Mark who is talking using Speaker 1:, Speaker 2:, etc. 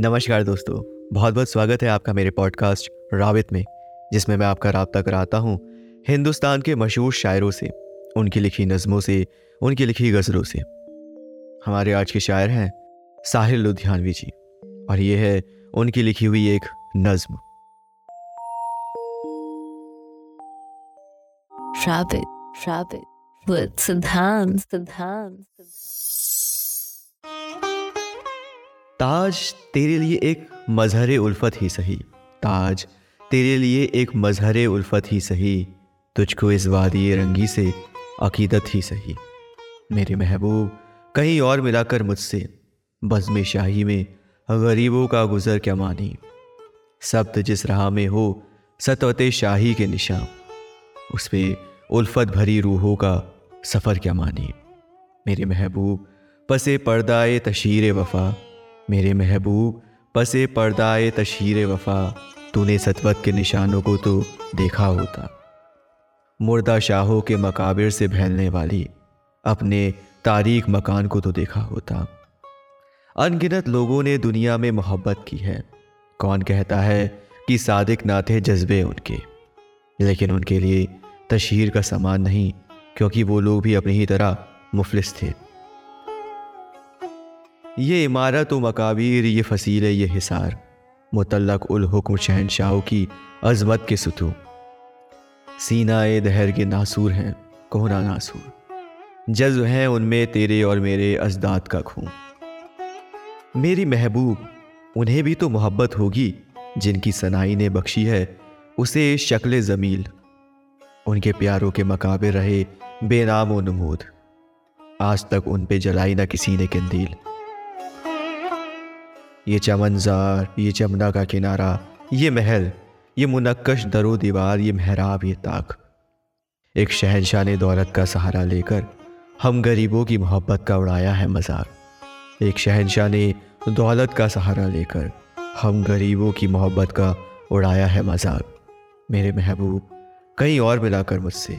Speaker 1: नमस्कार दोस्तों बहुत बहुत स्वागत है आपका मेरे पॉडकास्ट रावित में जिसमें मैं आपका रबता कराता हूँ हिंदुस्तान के मशहूर शायरों से उनकी लिखी नज़मों से उनकी लिखी गज़लों से। हमारे आज के शायर हैं साहिल लुधियानवी जी और ये है उनकी लिखी हुई एक नज्म।
Speaker 2: Rabbit, rabbit,
Speaker 1: ताज तेरे लिए एक मजहर उल्फत ही सही। ताज तेरे लिए एक मजहर उल्फत ही सही। तुझको इस वादी रंगी से अकीदत ही सही। मेरे महबूब, कहीं और मिलाकर मुझसे बज़म शाही में गरीबों का गुज़र क्या मानी? सब्त जिस राह में हो, सतवत शाही के निशान। उस पर उल्फत भरी रूहों का सफ़र क्या मानी? मेरे महबूब, पसे पर्दाए तशीर वफ़ा। मेरे महबूब पसे पर्दाए तशीर वफा। तूने सतवत के निशानों को तो देखा होता। मुर्दा शाहों के मकाबिर से फैलने वाली, अपने तारीख मकान को तो देखा होता। अनगिनत लोगों ने दुनिया में मोहब्बत की है। कौन कहता है कि सादिक ना थे जज्बे उनके। लेकिन उनके लिए तशहर का सामान नहीं, क्योंकि वो लोग भी अपनी ही तरह मुफलिस थे। ये इमारत व मकाबीर, ये फसील, ये हिसार। मुतलक उल हुक्म शहनशाहों की अजमत के सुतू सीनाए दहर के नासूर हैं कोहना नासूर। जज्ब हैं उनमें तेरे और मेरे अजदाद का खून। मेरी महबूब, उन्हें भी तो मोहब्बत होगी, जिनकी सनाई ने बख्शी है, उसे शक्ल ज़मील। उनके प्यारों के मकाबे रहे बेनाम व नमूद। आज तक उन पे जलाई ना किसी ने कंदील। ये चमनजार, ये चमना का किनारा, ये महल, ये मुनक्कश दरो दीवार, ये महराब, ये ताक। एक शहनशाह ने दौलत का सहारा लेकर हम गरीबों की मोहब्बत का उड़ाया है मज़ाक। एक शहनशाह ने दौलत का सहारा लेकर हम गरीबों की मोहब्बत का उड़ाया है मज़ाक। मेरे महबूब, कहीं और मिलाकर मुझसे।